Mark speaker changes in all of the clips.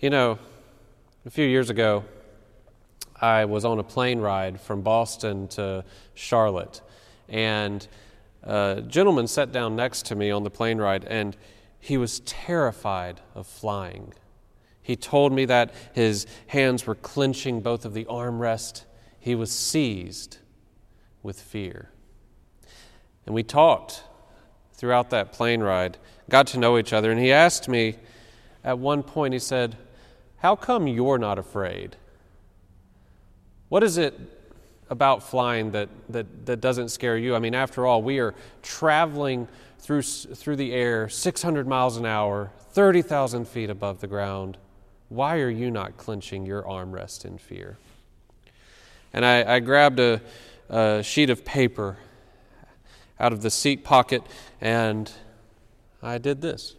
Speaker 1: You know, a few years ago, I was on a plane ride from Boston to Charlotte, and a gentleman sat down next to me on the plane ride, and he was terrified of flying. He told me that his hands were clenching both of the armrest. He was seized with fear. And we talked throughout that plane ride, got to know each other, and he asked me at one point, he said, How come you're not afraid? What is it about flying that, that, that doesn't scare you? I mean, after all, we are traveling through, through the air 600 miles an hour, 30,000 feet above the ground. Why are you not clenching your armrest in fear? And I, I grabbed a, a sheet of paper out of the seat pocket and I did this.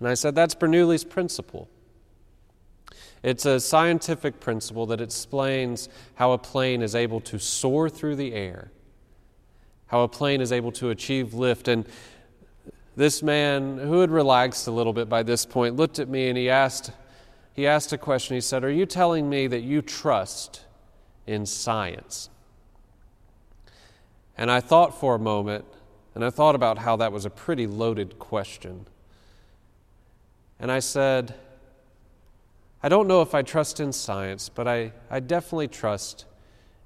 Speaker 1: And I said, that's Bernoulli's principle. It's a scientific principle that explains how a plane is able to soar through the air, how a plane is able to achieve lift. And this man, who had relaxed a little bit by this point, looked at me and he asked, he asked a question. He said, Are you telling me that you trust in science? And I thought for a moment, and I thought about how that was a pretty loaded question. And I said, I don't know if I trust in science, but I, I definitely trust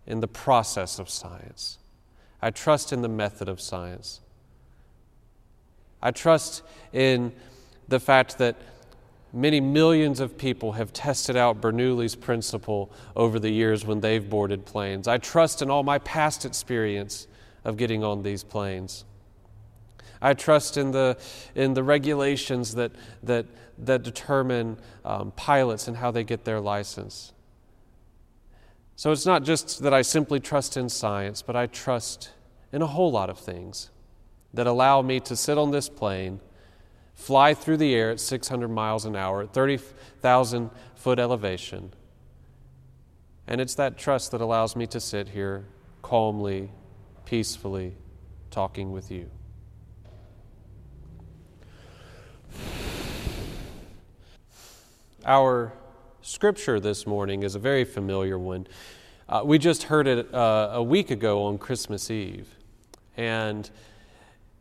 Speaker 1: in the process of science. I trust in the method of science. I trust in the fact that many millions of people have tested out Bernoulli's principle over the years when they've boarded planes. I trust in all my past experience of getting on these planes. I trust in the, in the regulations that, that, that determine um, pilots and how they get their license. So it's not just that I simply trust in science, but I trust in a whole lot of things that allow me to sit on this plane, fly through the air at 600 miles an hour, at 30,000 foot elevation. And it's that trust that allows me to sit here calmly, peacefully, talking with you. Our scripture this morning is a very familiar one. Uh, we just heard it uh, a week ago on Christmas Eve. And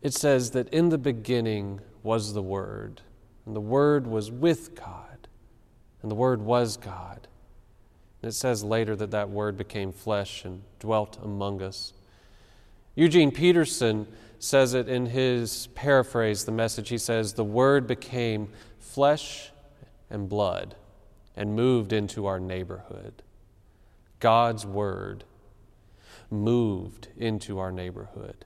Speaker 1: it says that in the beginning was the Word, and the Word was with God, and the Word was God. And it says later that that Word became flesh and dwelt among us. Eugene Peterson says it in his paraphrase, the message. He says, The Word became flesh and blood and moved into our neighborhood. God's Word moved into our neighborhood.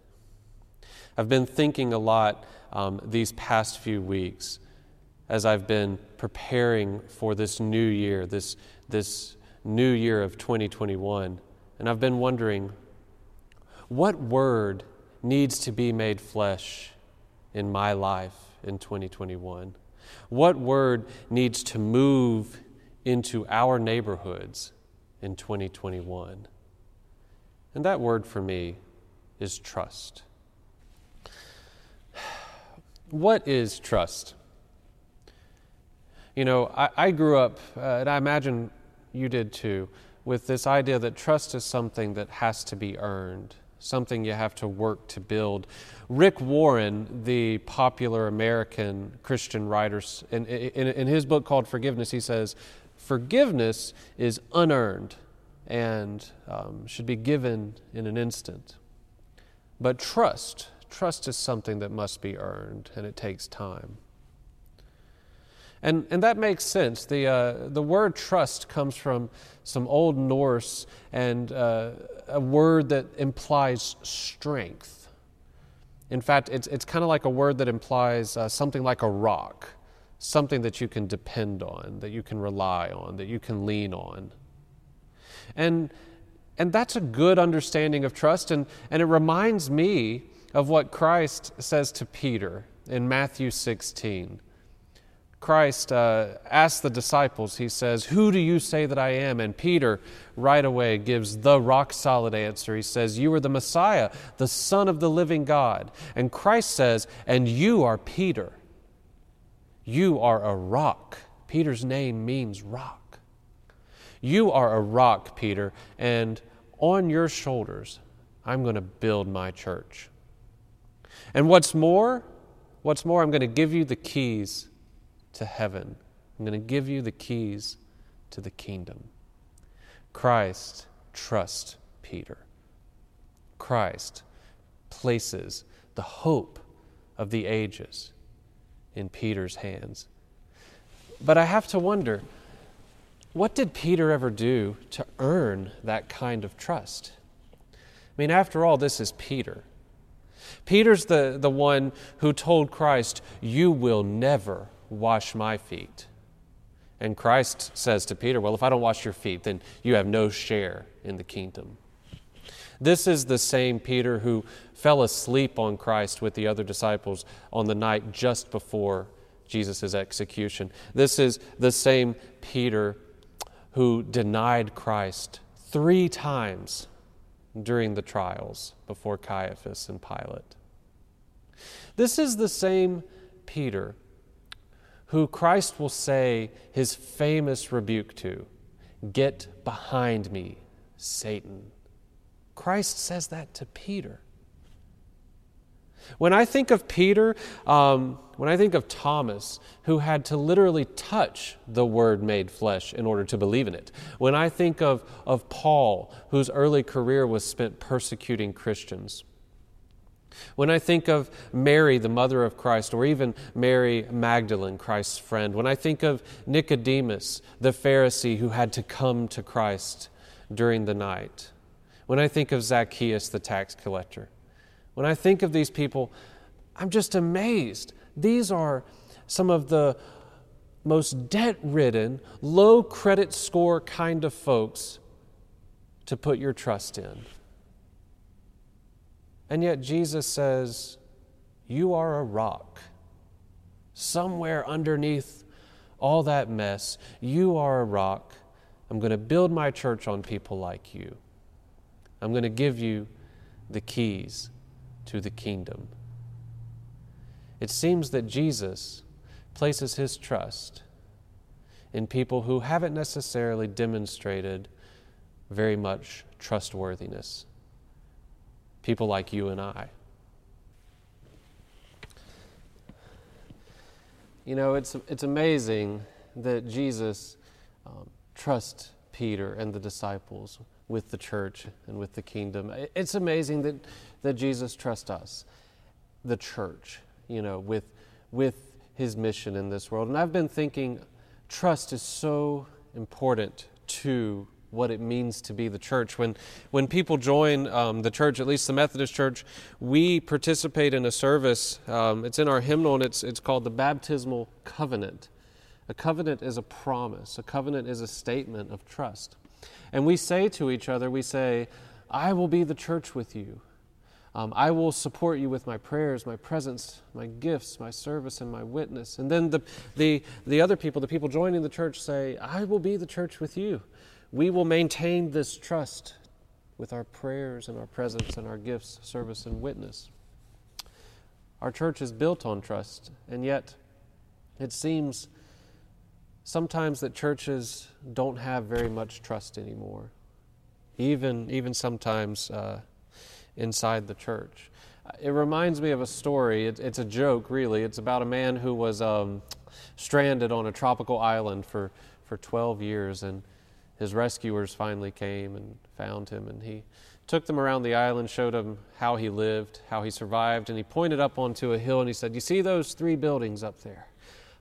Speaker 1: I've been thinking a lot um, these past few weeks as I've been preparing for this new year, this, this new year of 2021. And I've been wondering what word needs to be made flesh in my life in 2021? What word needs to move into our neighborhoods in 2021? And that word for me is trust. What is trust? You know, I, I grew up, uh, and I imagine you did too, with this idea that trust is something that has to be earned, something you have to work to build. Rick Warren, the popular American Christian writer, in, in, in his book called Forgiveness, he says, Forgiveness is unearned and um, should be given in an instant. But trust, trust is something that must be earned, and it takes time. And, and that makes sense. The, uh, the word trust comes from some Old Norse and uh, a word that implies strength. In fact, it's, it's kind of like a word that implies uh, something like a rock, something that you can depend on, that you can rely on, that you can lean on. And, and that's a good understanding of trust, and, and it reminds me of what Christ says to Peter in Matthew 16. Christ uh, asks the disciples, He says, Who do you say that I am? And Peter right away gives the rock solid answer. He says, You are the Messiah, the Son of the living God. And Christ says, And you are Peter. You are a rock. Peter's name means rock. You are a rock, Peter, and on your shoulders, I'm going to build my church. And what's more, what's more, I'm going to give you the keys to heaven. I'm going to give you the keys to the kingdom. Christ trust Peter. Christ places the hope of the ages in Peter's hands. But I have to wonder what did Peter ever do to earn that kind of trust? I mean, after all, this is Peter. Peter's the, the one who told Christ, You will never wash my feet. And Christ says to Peter, Well, if I don't wash your feet, then you have no share in the kingdom. This is the same Peter who fell asleep on Christ with the other disciples on the night just before Jesus' execution. This is the same Peter who denied Christ three times during the trials before Caiaphas and Pilate. This is the same Peter who Christ will say his famous rebuke to Get behind me, Satan. Christ says that to Peter. When I think of Peter, um, when I think of Thomas, who had to literally touch the Word made flesh in order to believe in it, when I think of, of Paul, whose early career was spent persecuting Christians, when I think of Mary, the mother of Christ, or even Mary Magdalene, Christ's friend, when I think of Nicodemus, the Pharisee who had to come to Christ during the night, when I think of Zacchaeus, the tax collector, when I think of these people, I'm just amazed. These are some of the most debt ridden, low credit score kind of folks to put your trust in. And yet Jesus says, You are a rock. Somewhere underneath all that mess, you are a rock. I'm going to build my church on people like you. I'm going to give you the keys to the kingdom. It seems that Jesus places his trust in people who haven't necessarily demonstrated very much trustworthiness people like you and I. You know, it's, it's amazing that Jesus um, trusts Peter and the disciples with the church and with the kingdom. It's amazing that, that Jesus trusts us, the church, you know, with, with his mission in this world. And I've been thinking trust is so important to what it means to be the church. When, when people join um, the church, at least the Methodist Church, we participate in a service. Um, it's in our hymnal, and it's, it's called the Baptismal Covenant. A covenant is a promise, a covenant is a statement of trust. And we say to each other, we say, I will be the church with you. Um, I will support you with my prayers, my presence, my gifts, my service, and my witness. And then the, the, the other people, the people joining the church, say, I will be the church with you we will maintain this trust with our prayers and our presence and our gifts, service, and witness. Our church is built on trust, and yet it seems sometimes that churches don't have very much trust anymore, even, even sometimes uh, inside the church. It reminds me of a story. It, it's a joke, really. It's about a man who was um, stranded on a tropical island for, for 12 years, and his rescuers finally came and found him, and he took them around the island, showed them how he lived, how he survived, and he pointed up onto a hill and he said, You see those three buildings up there?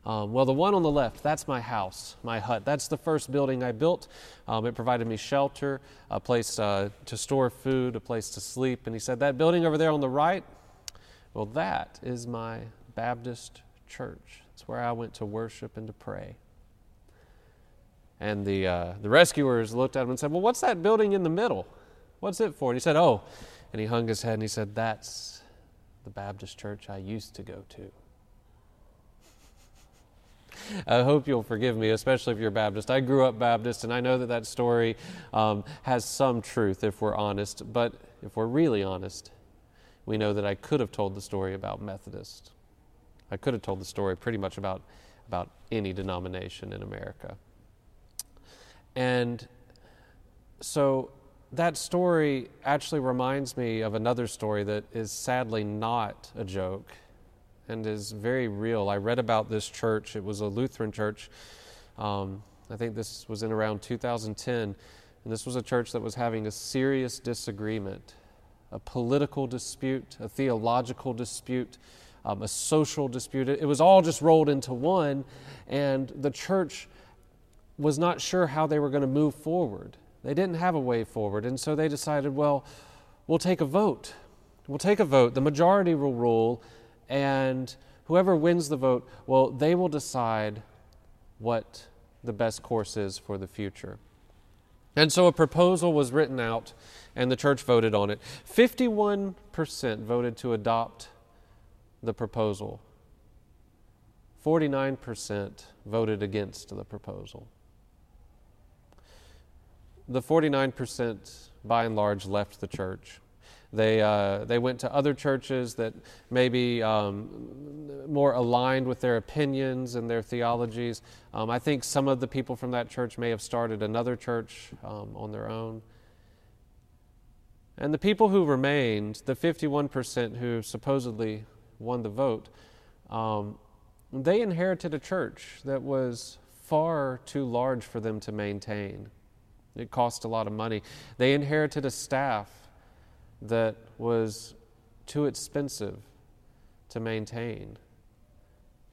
Speaker 1: Um, well, the one on the left, that's my house, my hut. That's the first building I built. Um, it provided me shelter, a place uh, to store food, a place to sleep. And he said, That building over there on the right, well, that is my Baptist church. It's where I went to worship and to pray. And the, uh, the rescuers looked at him and said, Well, what's that building in the middle? What's it for? And he said, Oh. And he hung his head and he said, That's the Baptist church I used to go to. I hope you'll forgive me, especially if you're Baptist. I grew up Baptist, and I know that that story um, has some truth if we're honest. But if we're really honest, we know that I could have told the story about Methodist. I could have told the story pretty much about, about any denomination in America. And so that story actually reminds me of another story that is sadly not a joke and is very real. I read about this church, it was a Lutheran church. Um, I think this was in around 2010. And this was a church that was having a serious disagreement, a political dispute, a theological dispute, um, a social dispute. It was all just rolled into one, and the church was not sure how they were going to move forward. They didn't have a way forward, and so they decided, well, we'll take a vote. We'll take a vote. The majority will rule, and whoever wins the vote, well, they will decide what the best course is for the future. And so a proposal was written out, and the church voted on it. 51% voted to adopt the proposal, 49% voted against the proposal the 49% by and large left the church. They, uh, they went to other churches that maybe um, more aligned with their opinions and their theologies. Um, I think some of the people from that church may have started another church um, on their own. And the people who remained, the 51% who supposedly won the vote, um, they inherited a church that was far too large for them to maintain. It cost a lot of money. They inherited a staff that was too expensive to maintain,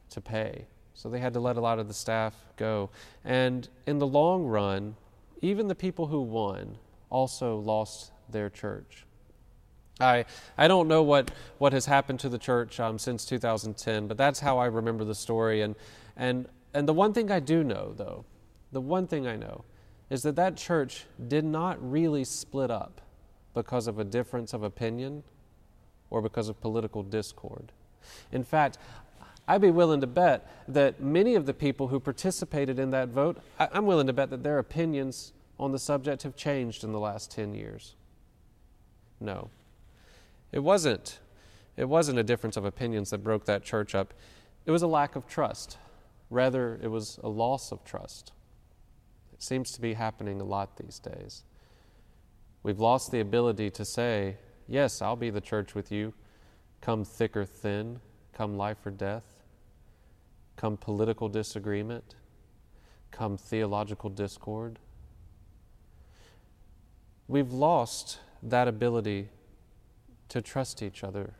Speaker 1: to pay. So they had to let a lot of the staff go. And in the long run, even the people who won also lost their church. I, I don't know what, what has happened to the church um, since 2010, but that's how I remember the story. And, and, and the one thing I do know, though, the one thing I know is that that church did not really split up because of a difference of opinion or because of political discord. In fact, I'd be willing to bet that many of the people who participated in that vote, I'm willing to bet that their opinions on the subject have changed in the last 10 years. No. It wasn't. It wasn't a difference of opinions that broke that church up. It was a lack of trust. Rather, it was a loss of trust seems to be happening a lot these days. We've lost the ability to say, Yes, I'll be the church with you, come thick or thin, come life or death, come political disagreement, come theological discord. We've lost that ability to trust each other.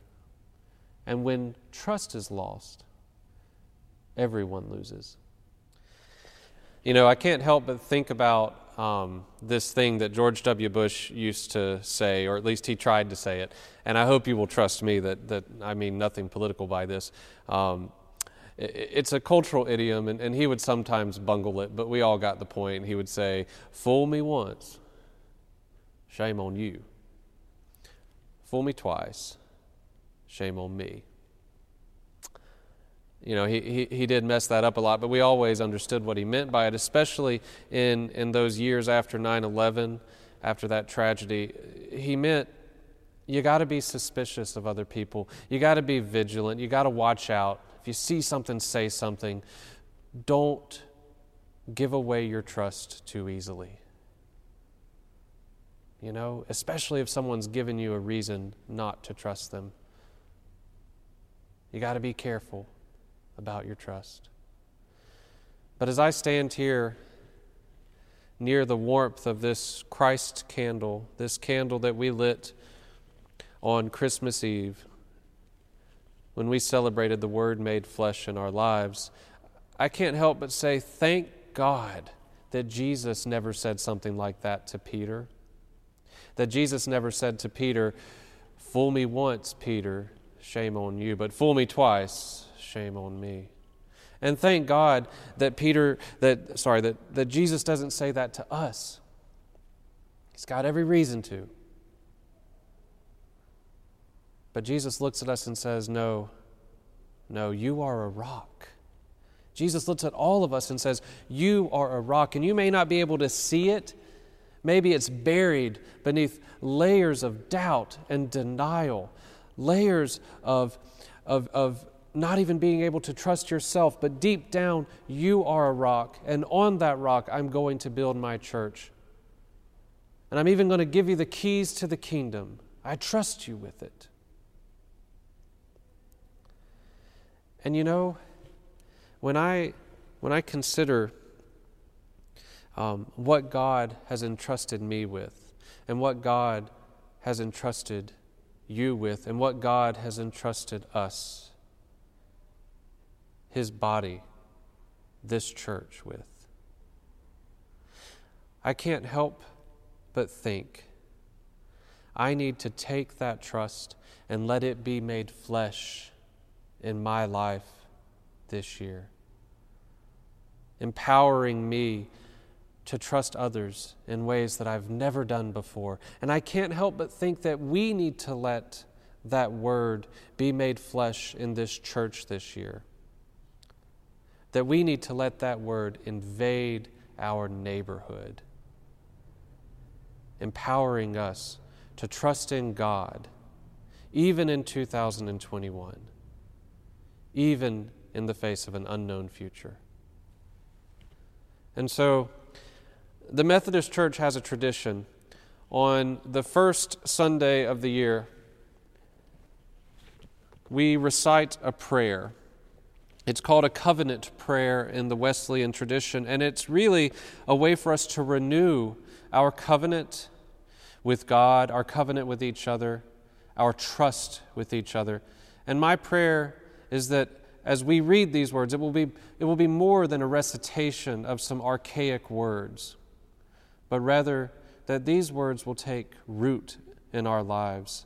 Speaker 1: And when trust is lost, everyone loses. You know, I can't help but think about um, this thing that George W. Bush used to say, or at least he tried to say it. And I hope you will trust me that, that I mean nothing political by this. Um, it, it's a cultural idiom, and, and he would sometimes bungle it, but we all got the point. He would say, Fool me once, shame on you. Fool me twice, shame on me you know, he, he, he did mess that up a lot, but we always understood what he meant by it, especially in, in those years after 9 11, after that tragedy. He meant you got to be suspicious of other people. You got to be vigilant. You got to watch out. If you see something, say something. Don't give away your trust too easily. You know, especially if someone's given you a reason not to trust them. You got to be careful about your trust. But as I stand here near the warmth of this Christ candle, this candle that we lit on Christmas Eve, when we celebrated the Word made flesh in our lives, I can't help but say, thank God that Jesus never said something like that to Peter. That Jesus never said to Peter, Fool me once, Peter, shame on you, but fool me twice, shame on me. And thank God that Peter, that, sorry, that, that Jesus doesn't say that to us. He's got every reason to. But Jesus looks at us and says, No, no, you are a rock. Jesus looks at all of us and says, You are a rock, and you may not be able to see it. Maybe it's buried beneath layers of doubt and denial, layers of, of, of not even being able to trust yourself, but deep down, you are a rock, and on that rock, I'm going to build my church. And I'm even going to give you the keys to the kingdom. I trust you with it. And you know, when I, when I consider um, what God has entrusted me with, and what God has entrusted you with, and what God has entrusted us, His body, this church, with, I can't help but think I need to take that trust and let it be made flesh in my life this year, empowering me to trust others in ways that I've never done before. And I can't help but think that we need to let that word be made flesh in this church this year. That we need to let that word invade our neighborhood, empowering us to trust in God, even in 2021 even in the face of an unknown future. And so, the Methodist Church has a tradition. On the first Sunday of the year, we recite a prayer. It's called a covenant prayer in the Wesleyan tradition, and it's really a way for us to renew our covenant with God, our covenant with each other, our trust with each other. And my prayer is that as we read these words, it will be, it will be more than a recitation of some archaic words, but rather that these words will take root in our lives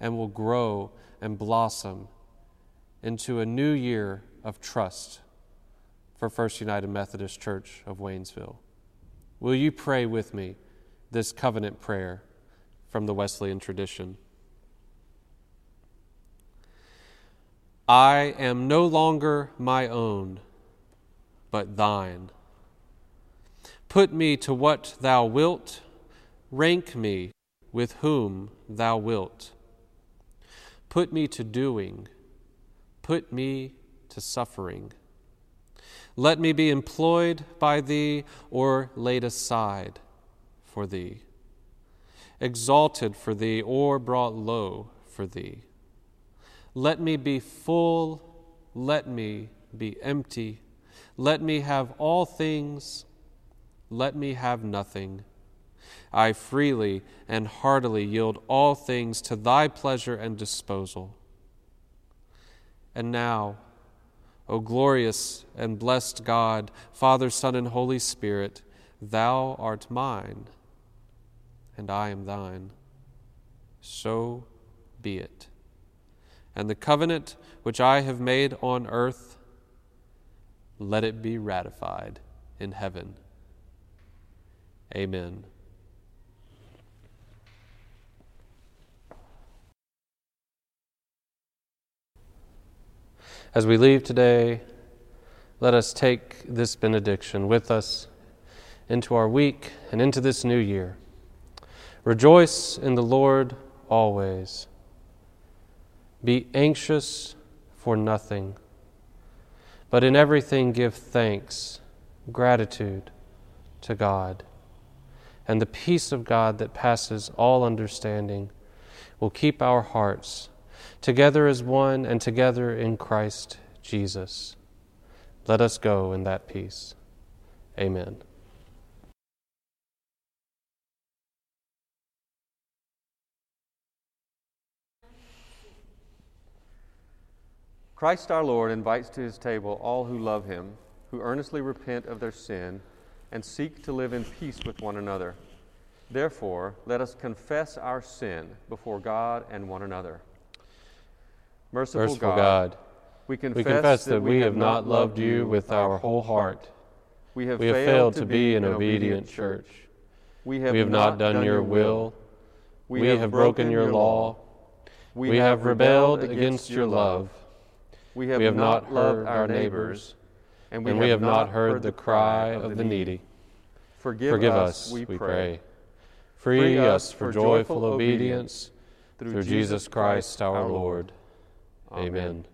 Speaker 1: and will grow and blossom into a new year of trust for First United Methodist Church of Waynesville. Will you pray with me this covenant prayer from the Wesleyan tradition? I am no longer my own, but thine. Put me to what thou wilt, rank me with whom thou wilt. Put me to doing, put me to suffering. Let me be employed by thee or laid aside for thee, exalted for thee or brought low for thee. Let me be full, let me be empty. Let me have all things, let me have nothing. I freely and heartily yield all things to thy pleasure and disposal. And now, O glorious and blessed God, Father, Son, and Holy Spirit, thou art mine, and I am thine. So be it and the covenant which I have made on earth, let it be ratified in heaven. Amen. As we leave today, let us take this benediction with us into our week and into this new year. Rejoice in the Lord always. Be anxious for nothing, but in everything give thanks, gratitude to God. And the peace of God that passes all understanding will keep our hearts together as one and together in Christ Jesus. Let us go in that peace. Amen.
Speaker 2: Christ our Lord invites to his table all who love him, who earnestly repent of their sin, and seek to live in peace with one another. Therefore, let us confess our sin before God and one another.
Speaker 1: Merciful, Merciful God, God, we confess, we confess that, that we have not loved you with our whole heart. We have, we have failed, to be an obedient church. We have, we have not done your will. We have broken your law. We have rebelled against your love.
Speaker 2: We have, not, loved our neighbors
Speaker 1: and we, have, not heard, heard the cry of the needy.
Speaker 2: Forgive,
Speaker 1: Forgive
Speaker 2: us,
Speaker 1: we
Speaker 2: pray.
Speaker 1: pray. Free us for joyful obedience through Jesus Christ our Lord. Amen.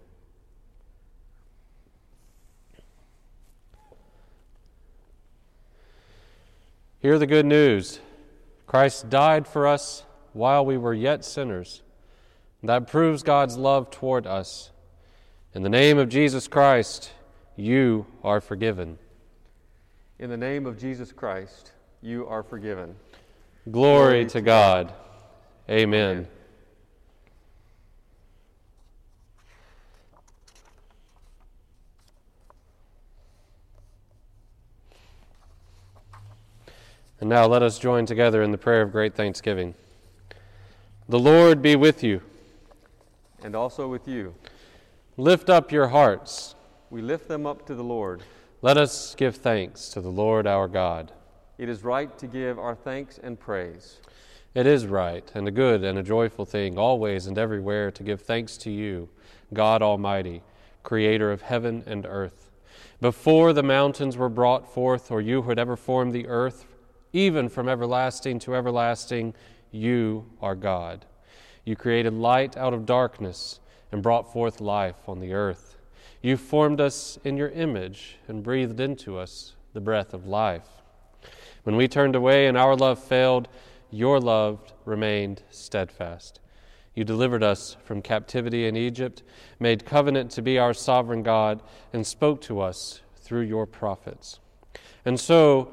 Speaker 1: Hear the good news. Christ died for us while we were yet sinners. That proves God's love toward us. In the name of Jesus Christ, you are forgiven.
Speaker 2: In the name of Jesus Christ, you are forgiven.
Speaker 1: Glory, Glory to, to God. God. Amen. Amen. And now let us join together in the prayer of great thanksgiving. The Lord be with you.
Speaker 2: And also with you.
Speaker 1: Lift up your hearts.
Speaker 2: We lift them up to the Lord.
Speaker 1: Let us give thanks to the Lord our God.
Speaker 2: It is right to give our thanks and praise.
Speaker 1: It is right and a good and a joyful thing, always and everywhere, to give thanks to you, God Almighty, creator of heaven and earth. Before the mountains were brought forth, or you had ever formed the earth, even from everlasting to everlasting, you are God. You created light out of darkness and brought forth life on the earth. You formed us in your image and breathed into us the breath of life. When we turned away and our love failed, your love remained steadfast. You delivered us from captivity in Egypt, made covenant to be our sovereign God, and spoke to us through your prophets. And so,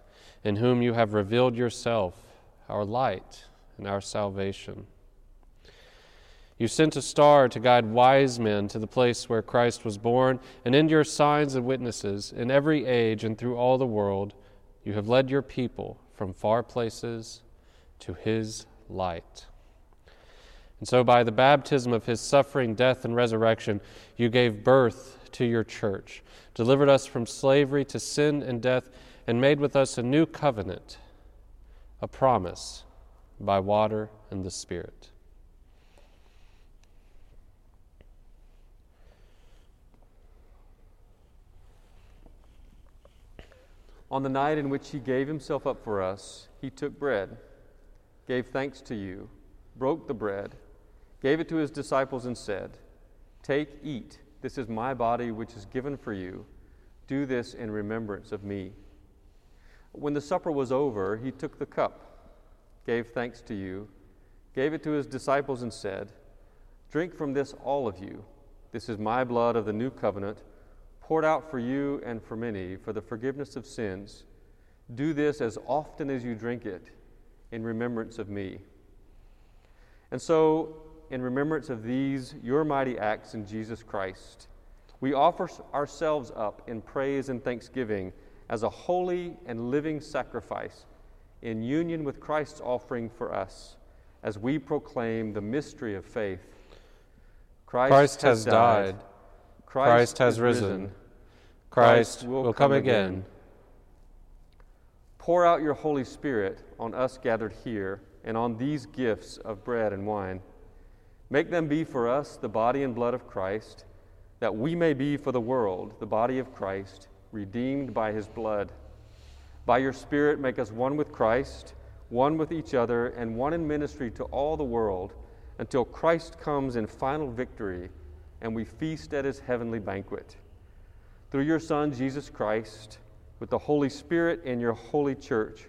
Speaker 1: in whom you have revealed yourself, our light and our salvation. You sent a star to guide wise men to the place where Christ was born, and in your signs and witnesses, in every age and through all the world, you have led your people from far places to his light. And so, by the baptism of his suffering, death, and resurrection, you gave birth to your church, delivered us from slavery to sin and death and made with us a new covenant, a promise by water and the Spirit.
Speaker 2: On the night in which he gave himself up for us, he took bread, gave thanks to you, broke the bread, gave it to his disciples, and said, Take, eat. This is my body, which is given for you. Do this in remembrance of me. When the supper was over, he took the cup, gave thanks to you, gave it to his disciples, and said, Drink from this, all of you. This is my blood of the new covenant, poured out for you and for many for the forgiveness of sins. Do this as often as you drink it in remembrance of me. And so, in remembrance of these, your mighty acts in Jesus Christ, we offer ourselves up in praise and thanksgiving as a holy and living sacrifice in union with Christ's offering for us as we proclaim the mystery of faith.
Speaker 1: Christ, Christ has, died. Christ, Christ has risen. risen. Christ will, will come again. again.
Speaker 2: Pour out your Holy Spirit on us gathered here and on these gifts of bread and wine. Make them be for us the body and blood of Christ, that we may be for the world the body of Christ redeemed by his blood. By your Spirit, make us one with Christ, one with each other, and one in ministry to all the world until Christ comes in final victory and we feast at his heavenly banquet. Through your Son, Jesus Christ, with the Holy Spirit and your holy church,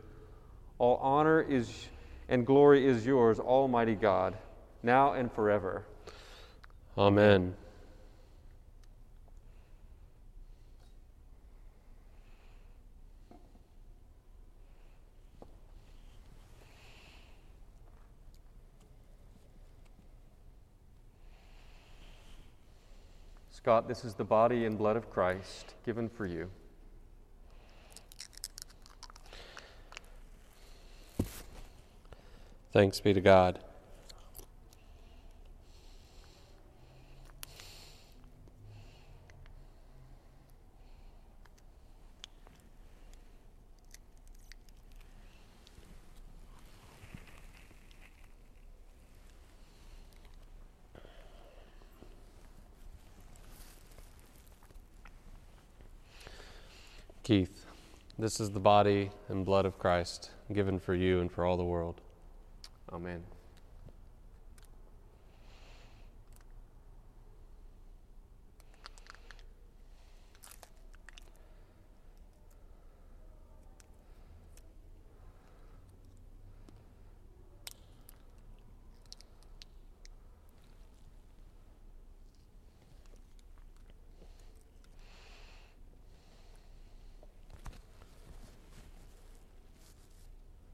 Speaker 2: all honor is and glory is yours, Almighty God, now and forever.
Speaker 1: Amen.
Speaker 2: Scott, this is the body and blood of Christ given for you.
Speaker 1: Thanks be to God. Keith, this is the body and blood of Christ given for you and for all the world.
Speaker 2: Amen.